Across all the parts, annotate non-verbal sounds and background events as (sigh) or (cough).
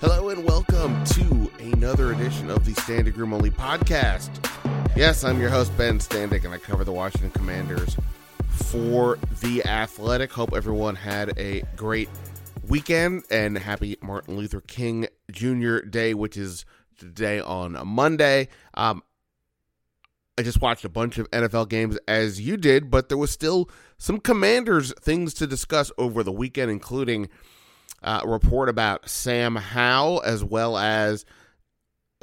Hello and welcome to another edition of the Standing Room Only podcast. Yes, I'm your host, Ben Standig, and I cover the Washington Commanders for The Athletic. Hope everyone had a great weekend and happy Martin Luther King Jr. Day, which is today on Monday. Um, I just watched a bunch of NFL games as you did, but there was still some Commanders things to discuss over the weekend, including uh, report about Sam Howell as well as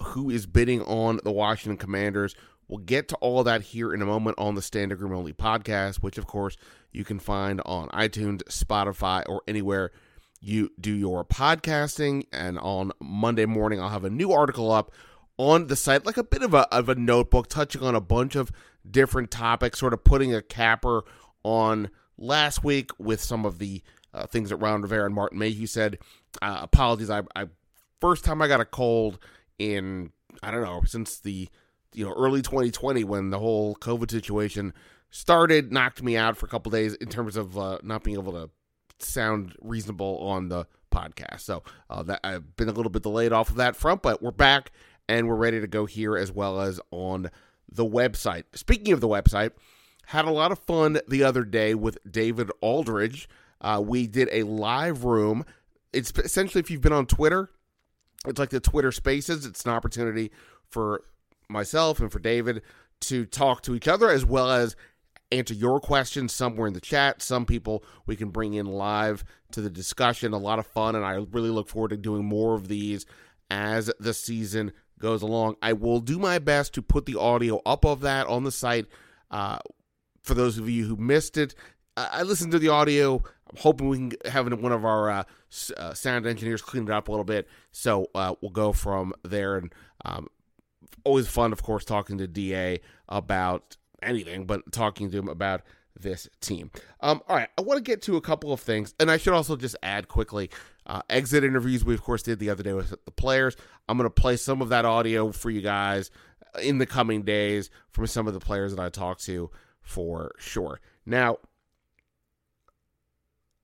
who is bidding on the Washington Commanders. We'll get to all that here in a moment on the Standing Room Only podcast, which of course you can find on iTunes, Spotify, or anywhere you do your podcasting. And on Monday morning, I'll have a new article up on the site, like a bit of a of a notebook, touching on a bunch of different topics, sort of putting a capper on last week with some of the uh, things that Ron Rivera and Martin Mayhew said. Uh, apologies, I, I first time I got a cold in I don't know since the you know early 2020 when the whole COVID situation started, knocked me out for a couple days in terms of uh, not being able to sound reasonable on the podcast. So uh, that I've been a little bit delayed off of that front, but we're back and we're ready to go here as well as on the website. Speaking of the website, had a lot of fun the other day with David Aldridge. Uh, we did a live room. It's essentially if you've been on Twitter, it's like the Twitter Spaces. It's an opportunity for myself and for David to talk to each other as well as answer your questions somewhere in the chat. Some people we can bring in live to the discussion. A lot of fun, and I really look forward to doing more of these as the season goes along. I will do my best to put the audio up of that on the site. Uh, for those of you who missed it, I listened to the audio. I'm hoping we can have one of our uh, uh, sound engineers clean it up a little bit. So uh, we'll go from there. And um, always fun, of course, talking to Da about anything, but talking to him about this team. Um, all right, I want to get to a couple of things, and I should also just add quickly. Uh, exit interviews we of course did the other day with the players. I'm going to play some of that audio for you guys in the coming days from some of the players that I talked to for sure. Now,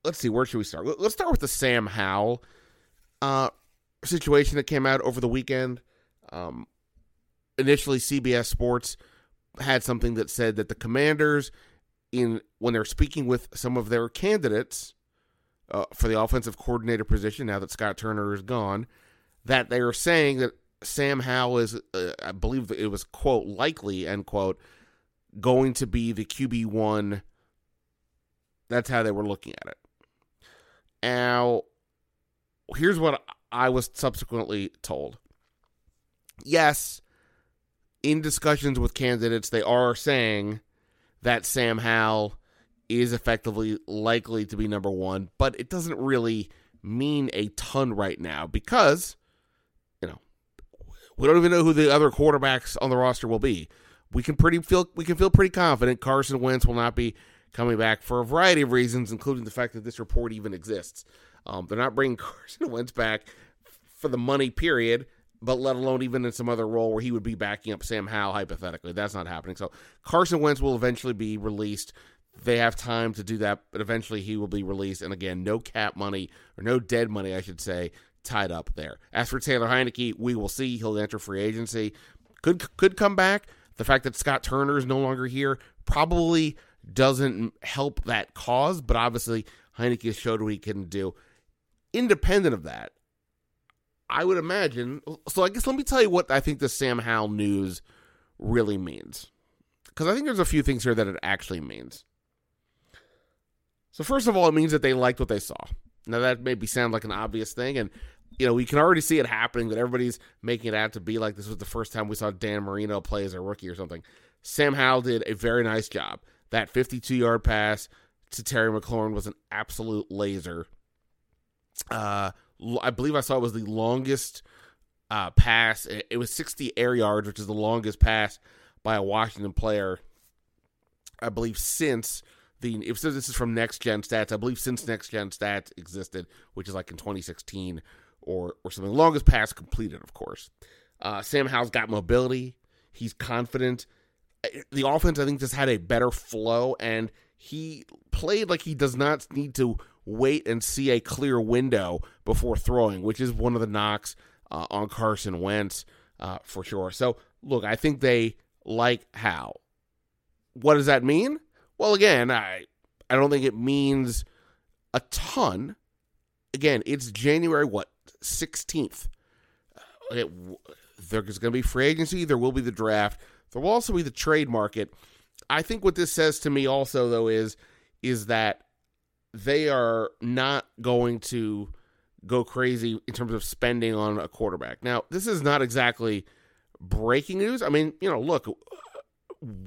let's see, where should we start? Let's start with the Sam Howell uh, situation that came out over the weekend. Um, initially, CBS Sports had something that said that the Commanders, in when they're speaking with some of their candidates uh, for the offensive coordinator position, now that Scott Turner is gone, that they are saying that Sam Howell is, uh, I believe it was quote likely end quote, going to be the QB one. That's how they were looking at it. Now, here's what I was subsequently told. Yes, in discussions with candidates, they are saying that Sam Howell is effectively likely to be number one, but it doesn't really mean a ton right now because, you know, we don't even know who the other quarterbacks on the roster will be. We can pretty feel we can feel pretty confident Carson Wentz will not be coming back for a variety of reasons, including the fact that this report even exists. Um, they're not bringing (laughs) Carson Wentz back for the money, period, but let alone even in some other role where he would be backing up Sam Howell, hypothetically. That's not happening. So Carson Wentz will eventually be released. They have time to do that, but eventually he will be released. And again, no cap money, or no dead money, I should say, tied up there. As for Taylor Heinicke, we will see. He'll enter free agency. Could could come back. The fact that Scott Turner is no longer here probably doesn't help that cause, but obviously Heinicke showed what he can do. Independent of that, I would imagine. So I guess let me tell you what I think the Sam Howell news really means, because I think there's a few things here that it actually means. So first of all, it means that they liked what they saw. Now that maybe sound like an obvious thing, and you know we can already see it happening. That everybody's making it out to be like this was the first time we saw Dan Marino play as a rookie or something. Sam Howell did a very nice job. That 52 yard pass to Terry McLaurin was an absolute laser. Uh, I believe I saw it was the longest uh, pass. It was 60 air yards, which is the longest pass by a Washington player, I believe, since the. If says this is from Next Gen Stats. I believe since Next Gen Stats existed, which is like in 2016 or or something. Longest pass completed, of course. Uh, Sam Howell's got mobility. He's confident. The offense, I think, just had a better flow, and he played like he does not need to wait and see a clear window before throwing, which is one of the knocks uh, on Carson Wentz uh, for sure. So, look, I think they like Howell. What does that mean? Well, again, I I don't think it means a ton. Again, it's January what sixteenth. Uh, there's going to be free agency. There will be the draft. There will also be the trade market. I think what this says to me also though is is that they are not going to go crazy in terms of spending on a quarterback. Now, this is not exactly breaking news. I mean, you know, look,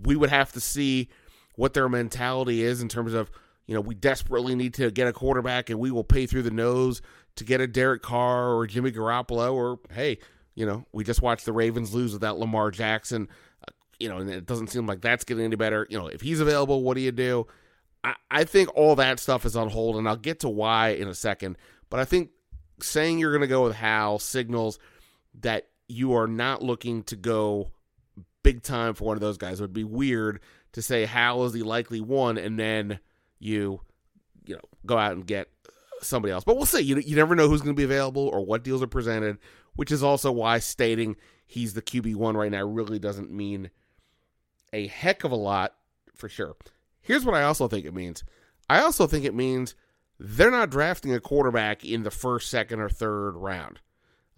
we would have to see what their mentality is in terms of, you know, we desperately need to get a quarterback and we will pay through the nose to get a Derek Carr or Jimmy Garoppolo or hey, you know, we just watched the Ravens lose without Lamar Jackson. Uh, you know, and it doesn't seem like that's getting any better. You know, if he's available, what do you do? I, I think all that stuff is on hold, and I'll get to why in a second. But I think saying you're going to go with Howell signals that you are not looking to go big time for one of those guys. It would be weird to say Howell is the likely one, and then you, you know, go out and get somebody else. But we'll see. You, you never know who's going to be available or what deals are presented, which is also why stating he's the QB one right now really doesn't mean a heck of a lot for sure. Here's what I also think it means. I also think it means they're not drafting a quarterback in the first, second, or third round.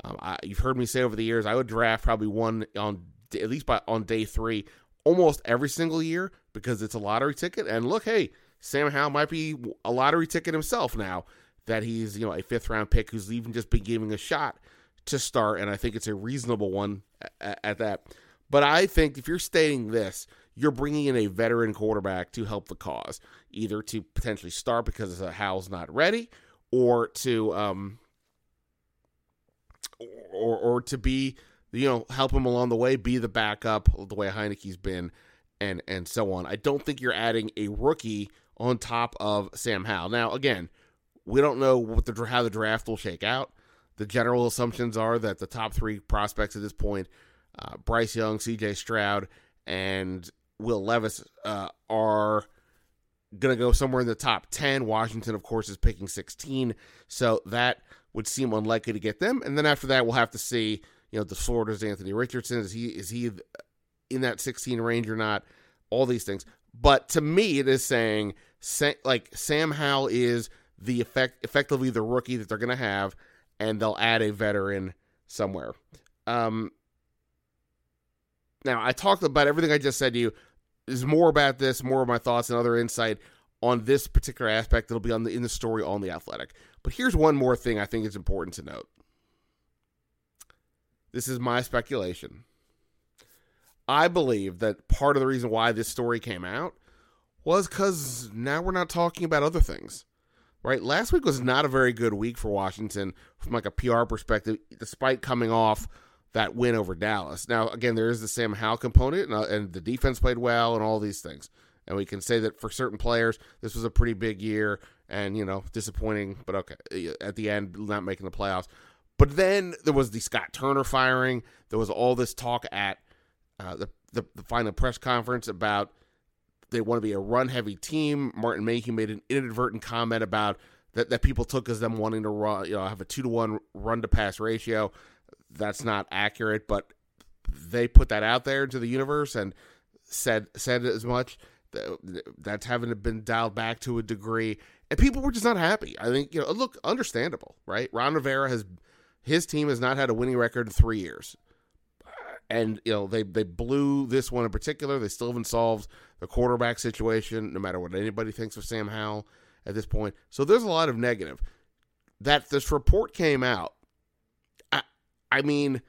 Um, I, you've heard me say over the years I would draft probably one on at least by on day three almost every single year because it's a lottery ticket. And look, hey, Sam Howell might be a lottery ticket himself now that he's you know a fifth round pick who's even just been giving a shot to start, and I think it's a reasonable one at, at that. But I think if you're stating this, you're bringing in a veteran quarterback to help the cause, either to potentially start because Howell's not ready, or to um, or or to be you know help him along the way, be the backup the way Heinicke's been, and and so on. I don't think you're adding a rookie on top of Sam Howell. Now again, we don't know what the how the draft will shake out. The general assumptions are that the top three prospects at this point, uh, Bryce Young, C.J. Stroud, and Will Levis uh, are going to go somewhere in the top 10. Washington, of course, is picking 16. So that would seem unlikely to get them. And then after that, we'll have to see, you know, the Florida's Anthony Richardson. Is he, is he in that 16 range or not? All these things. But to me, it is saying, like, Sam Howell is the effect, effectively the rookie that they're going to have, and they'll add a veteran somewhere. Um, now, I talked about everything I just said to you. Is more about this, more of my thoughts and other insight on this particular aspect that'll be on the in the story on the athletic. But here's one more thing I think is important to note. This is my speculation. I believe that part of the reason why this story came out was because now we're not talking about other things. Right? Last week was not a very good week for Washington from like a PR perspective, despite coming off that win over Dallas. Now, again, there is the Sam Howell component, and, uh, and, the defense played well, and all these things. And we can say that for certain players, this was a pretty big year, and you know, disappointing. But okay, at the end, not making the playoffs. But then there was the Scott Turner firing. There was all this talk at uh, the, the the final press conference about they want to be a run heavy team. Martin Mayhew made an inadvertent comment about that that people took as them wanting to run, you know, have a two to one run to pass ratio that's not accurate, but they put that out there into the universe and said said as much. That's having been dialed back to a degree, and people were just not happy. I think you know, look, understandable, right? Ron Rivera has his team has not had a winning record in three years, and you know they they blew this one in particular. They still haven't solved the quarterback situation, no matter what anybody thinks of Sam Howell at this point. So there's a lot of negative. That this report came out I mean,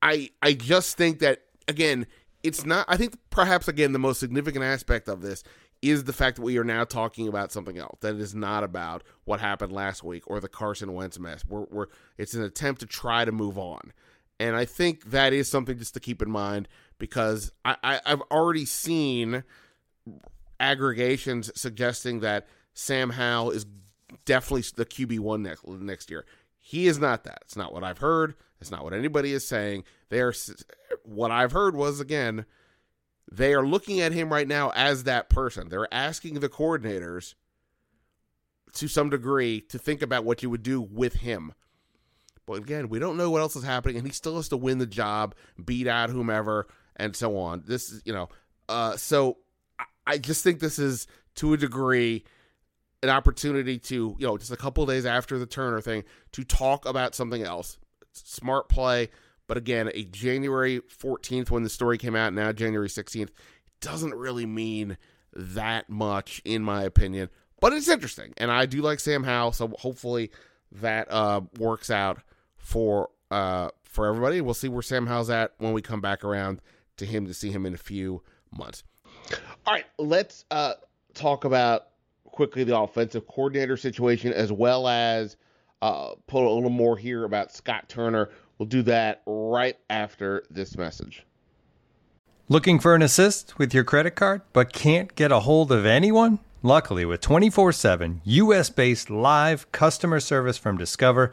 I I just think that again, it's not. I think perhaps again the most significant aspect of this is the fact that we are now talking about something else that is not about what happened last week or the Carson Wentz mess. We're, we're it's an attempt to try to move on, and I think that is something just to keep in mind because I, I I've already seen aggregations suggesting that Sam Howell is definitely the QB one next next year. He is not that. It's not what I've heard. It's not what anybody is saying. They are what I've heard was again they are looking at him right now as that person. They're asking the coordinators to some degree to think about what you would do with him. But again, we don't know what else is happening, and he still has to win the job, beat out whomever, and so on. This is, you know, uh, so I, I just think this is to a degree an opportunity to, you know, just a couple days after the Turner thing to talk about something else. Smart play but again, a January 14th when the story came out, now January 16th, doesn't really mean that much, in my opinion. But it's interesting. And I do like Sam Howell, so hopefully that uh, works out for uh, for everybody. We'll see where Sam Howell's at when we come back around to him to see him in a few months. All right, let's uh, talk about quickly the offensive coordinator situation as well as uh, put a little more here about Scott Turner We'll do that right after this message. Looking for an assist with your credit card but can't get a hold of anyone? Luckily, with 24 7 US based live customer service from Discover,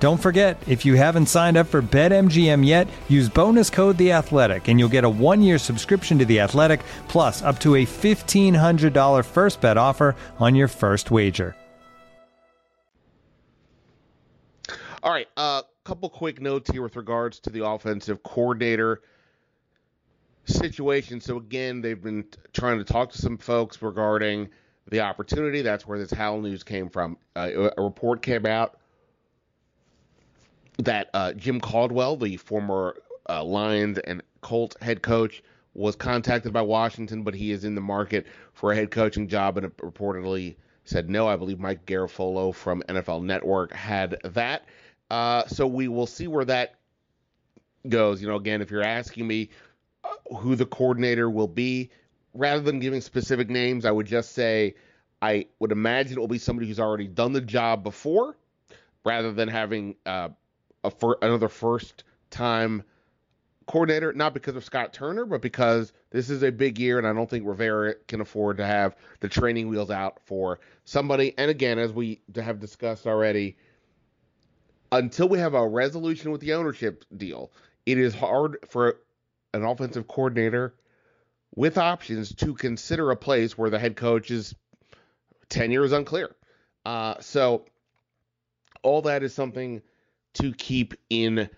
Don't forget, if you haven't signed up for BetMGM yet, use bonus code The Athletic, and you'll get a one-year subscription to The Athletic, plus up to a fifteen hundred dollar first bet offer on your first wager. All right, a uh, couple quick notes here with regards to the offensive coordinator situation. So again, they've been trying to talk to some folks regarding the opportunity. That's where this Howell news came from. Uh, a report came out that uh, Jim Caldwell, the former uh, Lions and Colt head coach, was contacted by Washington, but he is in the market for a head coaching job and reportedly said no. I believe Mike Garafolo from NFL Network had that. Uh, so we will see where that goes. You know, again, if you're asking me uh, who the coordinator will be, rather than giving specific names, I would just say I would imagine it will be somebody who's already done the job before, rather than having uh, a for another first time coordinator, not because of Scott Turner, but because this is a big year, and I don't think Rivera can afford to have the training wheels out for somebody. And again, as we have discussed already, until we have a resolution with the ownership deal, it is hard for an offensive coordinator with options to consider a place where the head coach's tenure is unclear. Uh, so all that is something to keep in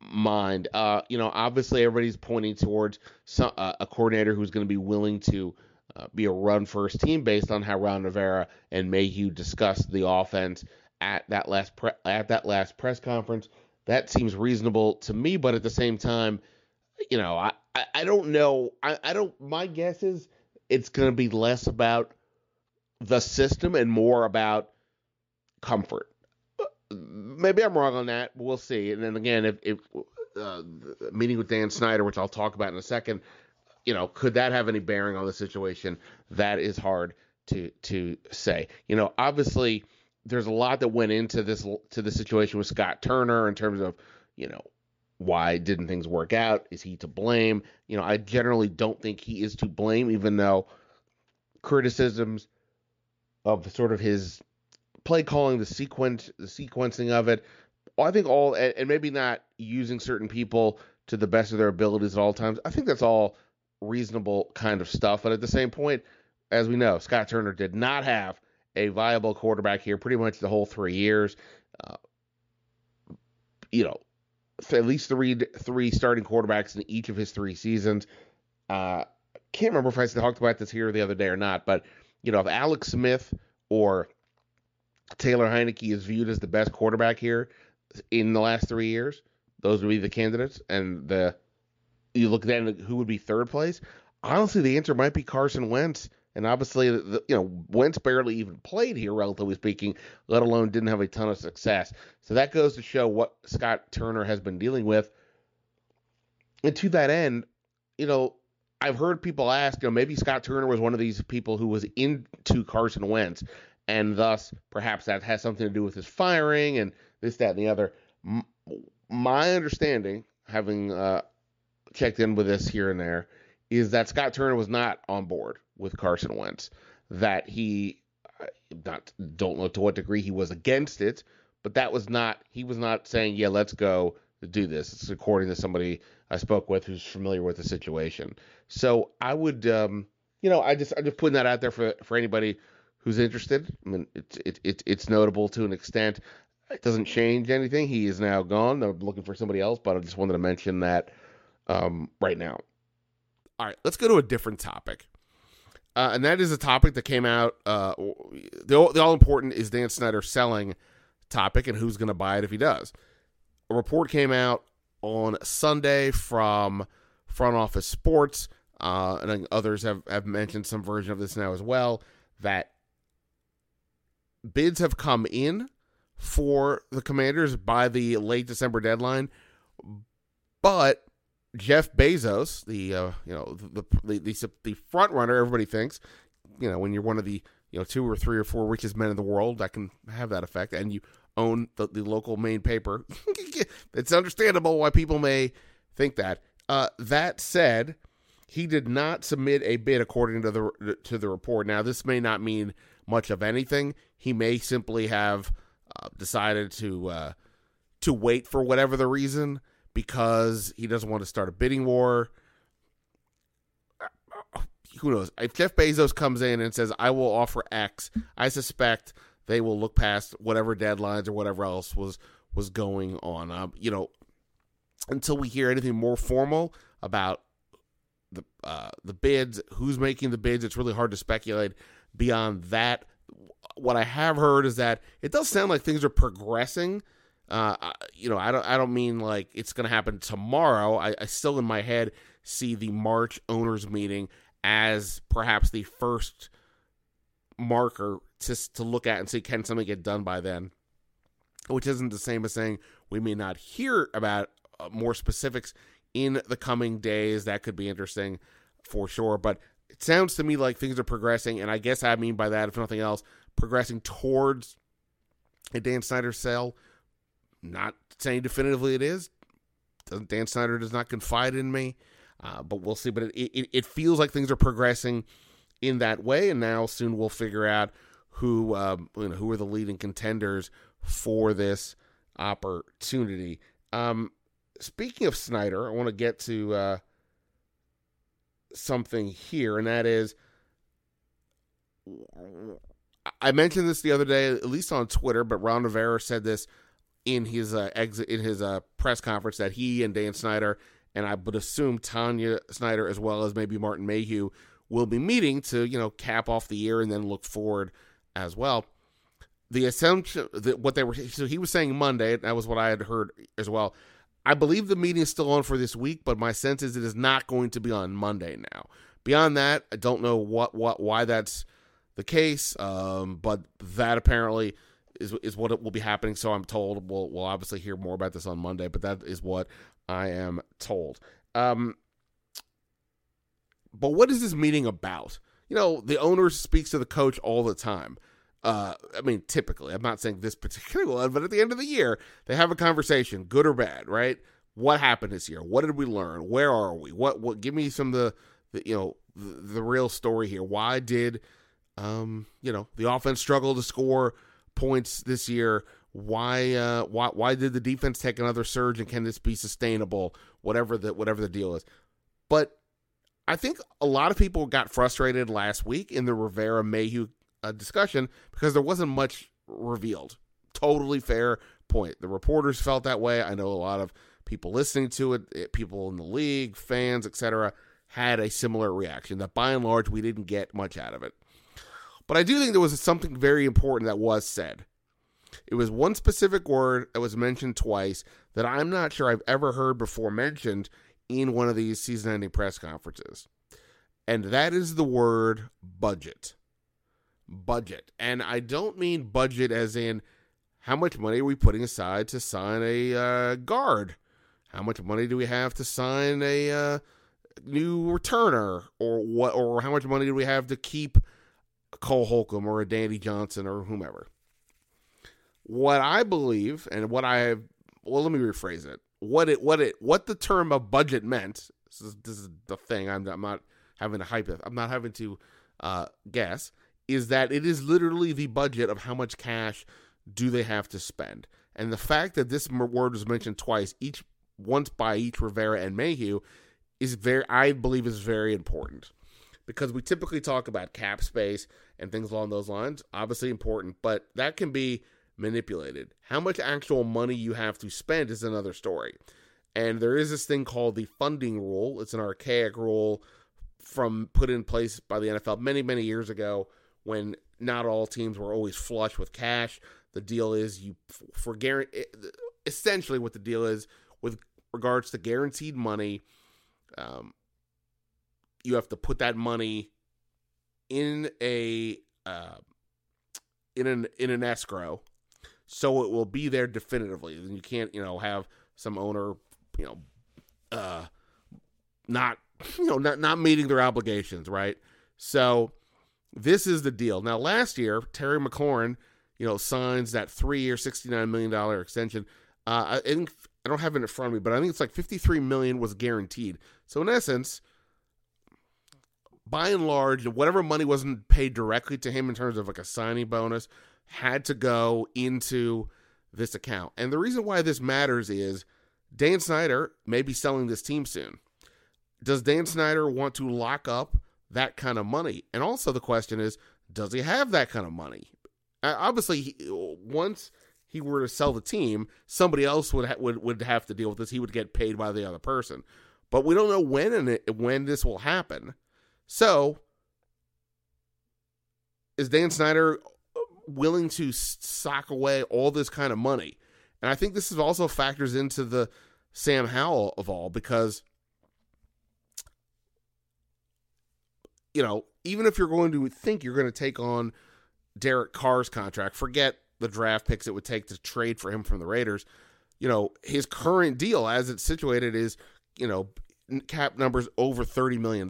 mind. Uh, you know, obviously everybody's pointing towards some, uh, a coordinator who's going to be willing to uh, be a run first team based on how Ron Rivera and Mayhew discussed the offense at that last pre- at that last press conference. That seems reasonable to me, but at the same time, you know, I, I, I don't know. I, I don't. My guess is it's going to be less about the system and more about comfort maybe I'm wrong on that. We'll see. And then again, if, if uh, meeting with Dan Snyder, which I'll talk about in a second, you know, could that have any bearing on the situation? That is hard to to say. You know, obviously there's a lot that went into this to the situation with Scott Turner in terms of, you know, why didn't things work out? Is he to blame? You know, I generally don't think he is to blame, even though criticisms of sort of his play calling, the sequence, the sequencing of it, I think all, and maybe not using certain people to the best of their abilities at all times. I think that's all reasonable kind of stuff. But at the same point, as we know, Scott Turner did not have a viable quarterback here pretty much the whole three years. Uh, you know, at least three three starting quarterbacks in each of his three seasons. Uh, can't remember if I talked about this here the other day or not, but you know, if Alex Smith or Taylor Heinicke is viewed as the best quarterback here in the last three years, those would be the candidates. And the you look then who would be third place. Honestly, the answer might be Carson Wentz. And obviously, the, you know, Wentz barely even played here, relatively speaking, let alone didn't have a ton of success. So that goes to show what Scott Turner has been dealing with. And to that end, you know, I've heard people ask, you know, maybe Scott Turner was one of these people who was into Carson Wentz, and thus perhaps that has something to do with his firing and this, that, and the other. My understanding, having uh, checked in with this here and there, is that Scott Turner was not on board with Carson Wentz. That he, not don't know to what degree he was against it, but that was not he was not saying yeah let's go do this. It's according to somebody I spoke with who's familiar with the situation. So I would, um, you know, I just I'm just putting that out there for for anybody who's interested. I mean, it's it, it it's notable to an extent. It doesn't change anything. He is now gone. I'm looking for somebody else, but I just wanted to mention that um, right now. All right, let's go to a different topic. Uh, and that is a topic that came out. Uh, the, the all important is Dan Snyder selling topic and who's going to buy it if he does. A report came out on Sunday from Front Office Sports, uh, and others have, have mentioned some version of this now as well, that bids have come in for the Commanders by the late December deadline, but Jeff Bezos, the uh, you know the the the, the front runner, everybody thinks, you know, when you're one of the you know two or three or four richest men in the world, that can have that effect, and you own the, the local main paper. (laughs) it's understandable why people may think that. Uh, that said, he did not submit a bid according to the to the report. Now, this may not mean much of anything. He may simply have uh, decided to uh, to wait for whatever the reason because he doesn't want to start a bidding war. Who knows? If Jeff Bezos comes in and says, I will offer X, I suspect they will look past whatever deadlines or whatever else was was going on. Um, you know, until we hear anything more formal about the uh, the bids, who's making the bids, it's really hard to speculate beyond that. What I have heard is that it does sound like things are progressing uh, you know, I don't I don't mean like it's going to happen tomorrow. I, I still in my head see the March owners meeting as perhaps the first marker to to look at and see can something get done by then, which isn't the same as saying we may not hear about uh, more specifics in the coming days. That could be interesting for sure, but it sounds to me like things are progressing, and I guess I mean by that, if nothing else, progressing towards a Dan Snyder sale not saying definitively it is. Dan Snyder does not confide in me, uh, but we'll see. But it, it, it feels like things are progressing in that way, and now soon we'll figure out who um, you know, who are the leading contenders for this opportunity. Um, speaking of Snyder, I want to get to uh, something here, and that is I mentioned this the other day, at least on Twitter, but Ron Rivera said this in his uh, exit in his uh, press conference that he and Dan Snyder and I would assume Tanya Snyder as well as maybe Martin Mayhew will be meeting to you know cap off the year and then look forward as well. The assumption that what they were so he was saying Monday that was what I had heard as well. I believe the meeting is still on for this week, but my sense is it is not going to be on Monday now. Beyond that, I don't know what what why that's the case, um, but that apparently is is what will be happening. So I'm told we'll we'll obviously hear more about this on Monday, but that is what I am told. Um, but what is this meeting about? You know, the owner speaks to the coach all the time. Uh, I mean, typically, I'm not saying this particular (laughs) one, but at the end of the year, they have a conversation, good or bad, right? What happened this year? What did we learn? Where are we? What? What? Give me some of the, the you know, the, the real story here. Why did, um, you know, the offense struggle to score points this year? Why? Uh, why? Why did the defense take another surge? And can this be sustainable? Whatever the whatever the deal is, but I think a lot of people got frustrated last week in the Rivera Mayhew uh, discussion because there wasn't much revealed. Totally fair point. The reporters felt that way. I know a lot of people listening to it, it people in the league, fans, etc., had a similar reaction. That by and large, we didn't get much out of it. But I do think there was something very important that was said. It was one specific word that was mentioned twice that I'm not sure I've ever heard before mentioned in one of these season ending press conferences. And that is the word budget. Budget. And I don't mean budget as in how much money are we putting aside to sign a uh, guard? How much money do we have to sign a uh, new returner? Or what? Or how much money do we have to keep Cole Holcomb or a Danny Johnson or whomever? What I believe and what I have, well, let me rephrase it what it what it what the term of budget meant. This is, this is the thing. I'm, I'm not having to hype it. I'm not having to uh, guess. Is that it is literally the budget of how much cash do they have to spend, and the fact that this word was mentioned twice, each once by each Rivera and Mayhew, is very I believe is very important because we typically talk about cap space and things along those lines. Obviously important, but that can be manipulated. How much actual money you have to spend is another story. And there is this thing called the funding rule. It's an archaic rule from put in place by the NFL many, many years ago when not all teams were always flush with cash. The deal is you for guarantee essentially what the deal is with regards to guaranteed money. Um, you have to put that money in a uh, in an in an escrow so it will be there definitively. And you can't, you know, have some owner, you know, uh, not, (laughs) you know, not not meeting their obligations, right? So this is the deal. Now, last year, Terry McLaurin, you know, signs that three-year, sixty-nine million dollar extension. Uh, I think I don't have it in front of me, but I think it's like fifty-three million was guaranteed. So in essence, by and large, whatever money wasn't paid directly to him in terms of like a signing bonus, had to go into this account. And the reason why this matters is Dan Snyder may be selling this team soon. Does Dan Snyder want to lock up that kind of money? And also the question is, does he have that kind of money? Uh, obviously, he, once he were to sell the team, somebody else would ha- would would have to deal with this. He would get paid by the other person, but we don't know when and when this will happen. So, is Dan Snyder willing to sock away all this kind of money. And I think this is also factors into the Sam Howell of all because you know, even if you're going to think you're going to take on Derek Carr's contract, forget the draft picks it would take to trade for him from the Raiders. You know, his current deal as it's situated is, you know, cap numbers over $30 million.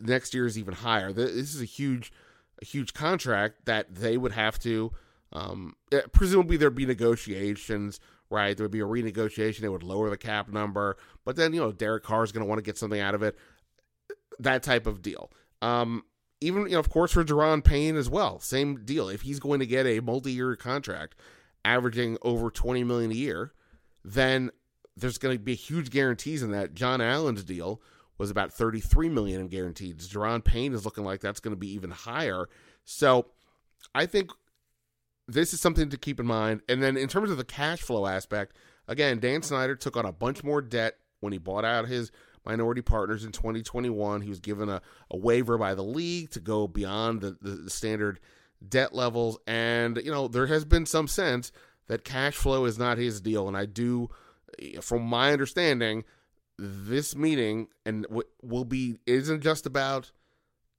Next year is even higher. This is a huge a huge contract that they would have to um, eh, presumably there'd be negotiations right there would be a renegotiation It would lower the cap number but then you know derek carr is going to want to get something out of it that type of deal um, even you know of course for Daron Payne as well same deal if he's going to get a multi-year contract averaging over 20 million a year then there's going to be huge guarantees in that john allen's deal was about 33 million in guaranteed. Daron Payne is looking like that's going to be even higher. So I think this is something to keep in mind. And then in terms of the cash flow aspect, again, Dan Snyder took on a bunch more debt when he bought out his minority partners in 2021. He was given a, a waiver by the league to go beyond the, the, the standard debt levels. And, you know, there has been some sense that cash flow is not his deal. And I do, from my understanding, this meeting and w- will be isn't just about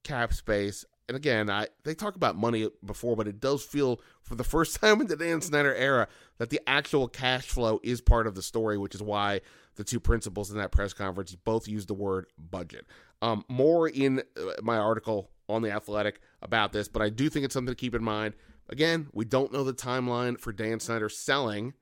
cap space. And again, I they talk about money before, but it does feel for the first (laughs) time in the Dan Snyder era that the actual cash flow is part of the story, which is why the two principals in that press conference both used the word budget. Um, more in uh, my article on the Athletic about this, but I do think it's something to keep in mind. Again, we don't know the timeline for Dan Snyder selling,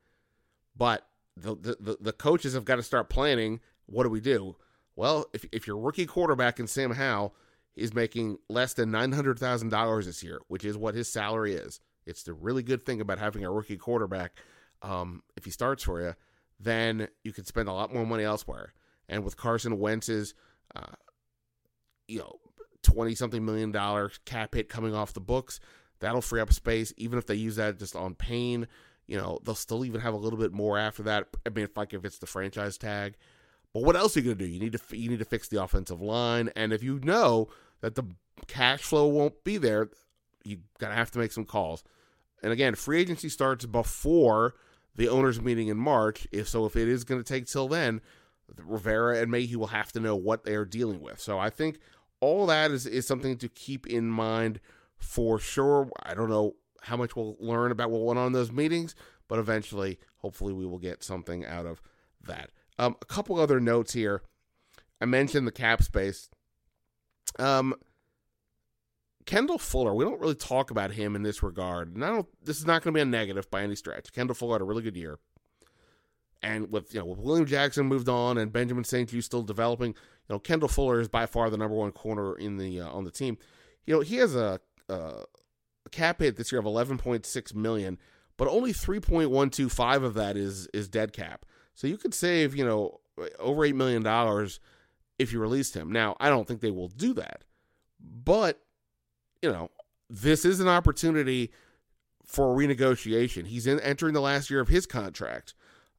but the the, the coaches have got to start planning. What do we do? Well, if if your rookie quarterback in Sam Howell is making less than nine hundred thousand dollars this year, which is what his salary is, it's the really good thing about having a rookie quarterback. Um, if he starts for you, then you can spend a lot more money elsewhere. And with Carson Wentz's, uh, you know, twenty something million dollar cap hit coming off the books, that'll free up space. Even if they use that just on Payne, you know, they'll still even have a little bit more after that. I mean, if like if it's the franchise tag. But what else are you going to do? You need to you need to fix the offensive line, and if you know that the cash flow won't be there, you gotta have to make some calls. And again, free agency starts before the owners' meeting in March. If so, if it is going to take till then, Rivera and Mayhew will have to know what they are dealing with. So I think all that is is something to keep in mind for sure. I don't know how much we'll learn about what went on in those meetings, but eventually, hopefully, we will get something out of that. Um, a couple other notes here. I mentioned the cap space. Um, Kendall Fuller, we don't really talk about him in this regard. And I don't this is not going to be a negative by any stretch. Kendall Fuller had a really good year. And with you know, with William Jackson moved on and Benjamin St-Juste still developing, you know, Kendall Fuller is by far the number one corner in the uh, on the team. You know, he has a, a cap hit this year of 11.6 million, but only 3.125 of that is is dead cap. So you could save, you know, over 8 million dollars if you released him. Now, I don't think they will do that. But you know, this is an opportunity for a renegotiation. He's in, entering the last year of his contract.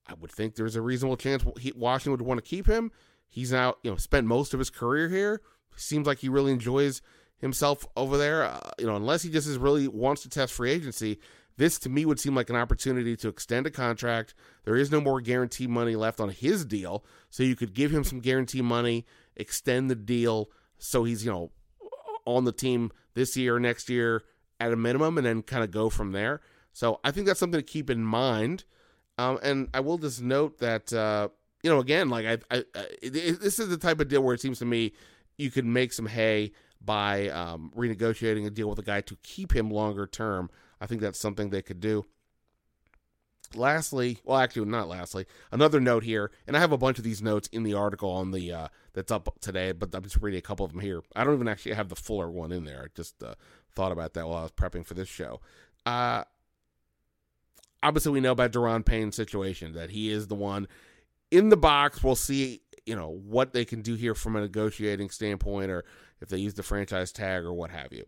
I would think there's a reasonable chance Washington would want to keep him. He's now, you know, spent most of his career here. Seems like he really enjoys himself over there. Uh, you know, unless he just is really wants to test free agency, this to me would seem like an opportunity to extend a contract. There is no more guarantee money left on his deal, so you could give him some guarantee money, extend the deal, so he's you know on the team this year, next year at a minimum, and then kind of go from there. So I think that's something to keep in mind. Um, and I will just note that uh, you know again, like I, I, I this is the type of deal where it seems to me you could make some hay by um, renegotiating a deal with a guy to keep him longer term. I think that's something they could do. Lastly, well, actually, not lastly, another note here, and I have a bunch of these notes in the article on the uh, that's up today, but I'm just reading a couple of them here. I don't even actually have the fuller one in there. I just uh, thought about that while I was prepping for this show. Uh, obviously, we know about Daron Payne's situation that he is the one in the box. We'll see, you know, what they can do here from a negotiating standpoint, or if they use the franchise tag or what have you.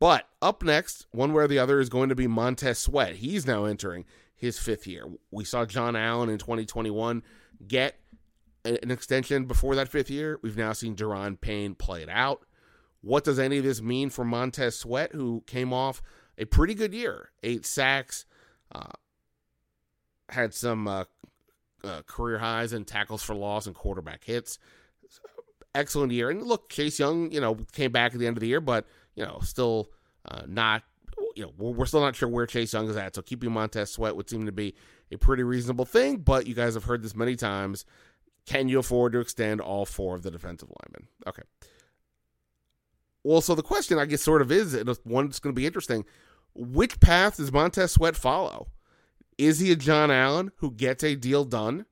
But up next, one way or the other, is going to be Montez Sweat. He's now entering his fifth year. We saw John Allen in 2021 get an extension before that fifth year. We've now seen Daron Payne play it out. What does any of this mean for Montez Sweat, who came off a pretty good year? Eight sacks, uh, had some uh, uh, career highs in tackles for loss and quarterback hits. Excellent year. And look, Chase Young, you know, came back at the end of the year, but, you know, still uh, not you know, we're still not sure where Chase Young is at. So keeping Montez Sweat would seem to be a pretty reasonable thing. But you guys have heard this many times. Can you afford to extend all four of the defensive linemen? Okay. Well, so the question I guess sort of is and one that's going to be interesting. Which path does Montez Sweat follow? Is he a John Allen who gets a deal done?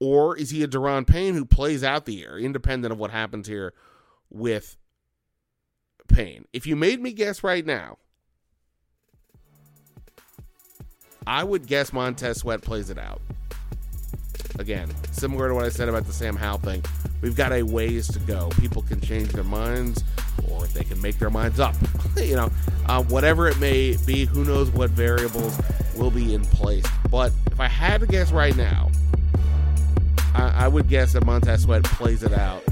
Or is he a Daron Payne who plays out the year, independent of what happens here with Payne? If you made me guess right now, I would guess Montez Sweat plays it out. Again, similar to what I said about the Sam Howell thing, we've got a ways to go. People can change their minds, or they can make their minds up. (laughs) you know, uh, whatever it may be, who knows what variables will be in place. But if I had to guess right now, I, I would guess that Montez Sweat plays it out.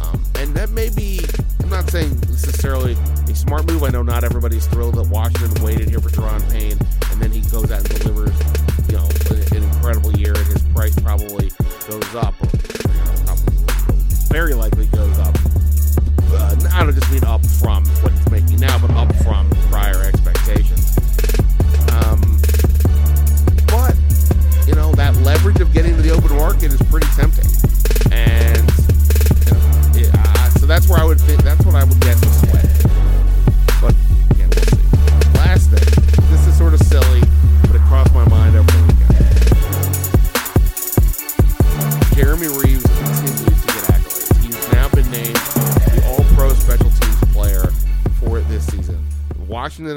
Um, and that may be, I'm not saying necessarily a smart move. I know not everybody's thrilled that Washington waited here for Daron Payne and then he goes out and delivers, you know, an, an incredible year, and his price probably goes up, or, you know, probably, very likely goes up. Uh, I don't just mean up from what he's making now, but up from prior expectations. Um, but you know that leverage of getting to the open market is pretty tempting, and you know, I, so that's where I would. fit. That's what I would.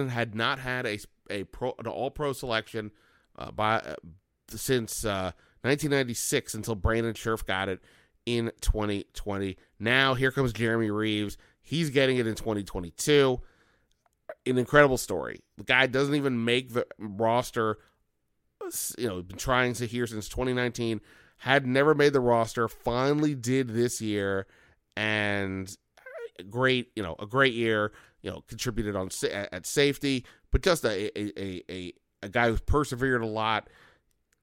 Washington had not had a a pro an All Pro selection uh, by uh, since uh, 1996 until Brandon Scherff got it in 2020. Now here comes Jeremy Reaves. He's getting it in 2022. An incredible story. The guy doesn't even make the roster. You know, been trying to here since 2019. Had never made the roster. Finally did this year, and great. You know, a great year. You know, contributed on at safety, but just a a a, a guy who's persevered a lot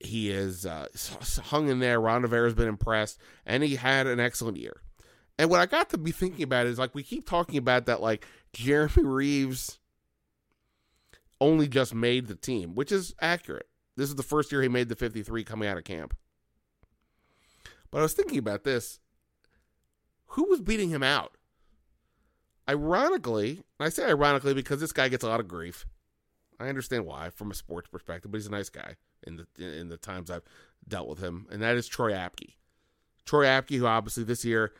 he is uh, hung in there. Ron Rivera's been impressed, and he had an excellent year. And what I got to be thinking about is like we keep talking about that, like Jeremy Reaves only just made the team, which is accurate. This is the first year he made the 53 coming out of camp. But I was thinking about this. Who was beating him out? Ironically, I say ironically because this guy gets a lot of grief. I understand why from a sports perspective, but he's a nice guy in the in the times I've dealt with him, and that is Troy Apke. Troy Apke, who obviously this year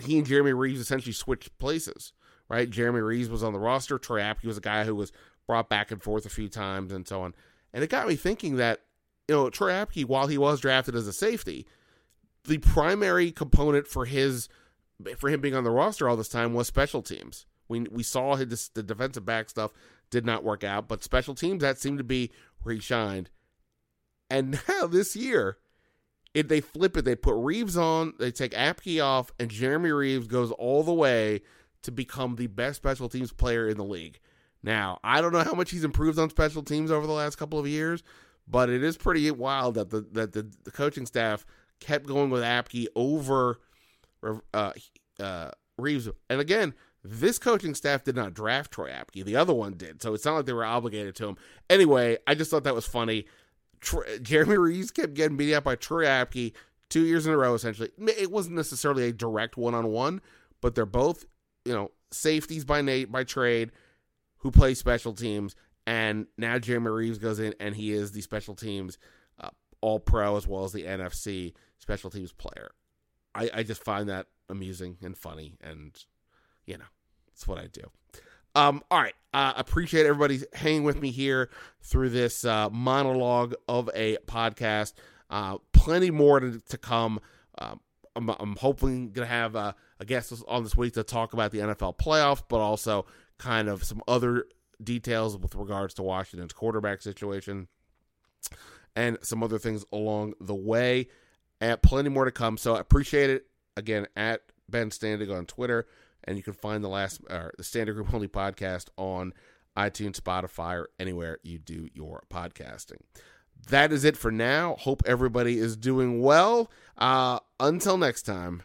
he and Jeremy Reaves essentially switched places, right? Jeremy Reaves was on the roster. Troy Apke was a guy who was brought back and forth a few times and so on. And it got me thinking that, you know, Troy Apke, while he was drafted as a safety, the primary component for his for him being on the roster all this time was special teams. We we saw his the defensive back stuff did not work out, but special teams that seemed to be where he shined. And (laughs) now this year, if they flip it, they put Reaves on, they take Apke off, and Jeremy Reaves goes all the way to become the best special teams player in the league. Now, I don't know how much he's improved on special teams over the last couple of years, but it is pretty wild that the that the, the coaching staff kept going with Apke over uh, uh, Reaves. And again, this coaching staff did not draft Troy Apke. The other one did. So it's not like they were obligated to him. Anyway, I just thought that was funny. Jeremy Reaves kept getting beat up by Troy Apke two years in a row, essentially. It wasn't necessarily a direct one on one, but they're both, you know, safeties by Nate by trade who play special teams. And now Jeremy Reaves goes in and he is the special teams uh, all pro as well as the NFC special teams player. I, I just find that amusing and funny. And, you know, it's what I do. Um, all right. Uh, appreciate everybody hanging with me here through this uh, monologue of a podcast. Uh, plenty more to, to come. Uh, I'm, I'm, hoping going to have a, a guest on this week to talk about the NFL playoffs, but also kind of some other details with regards to Washington's quarterback situation and some other things along the way. And plenty more to come. So I appreciate it. Again, at Ben Standig on Twitter and you can find the last uh, the Standing Room Only podcast on iTunes, Spotify, or anywhere you do your podcasting. That is it for now. Hope everybody is doing well. Uh, until next time,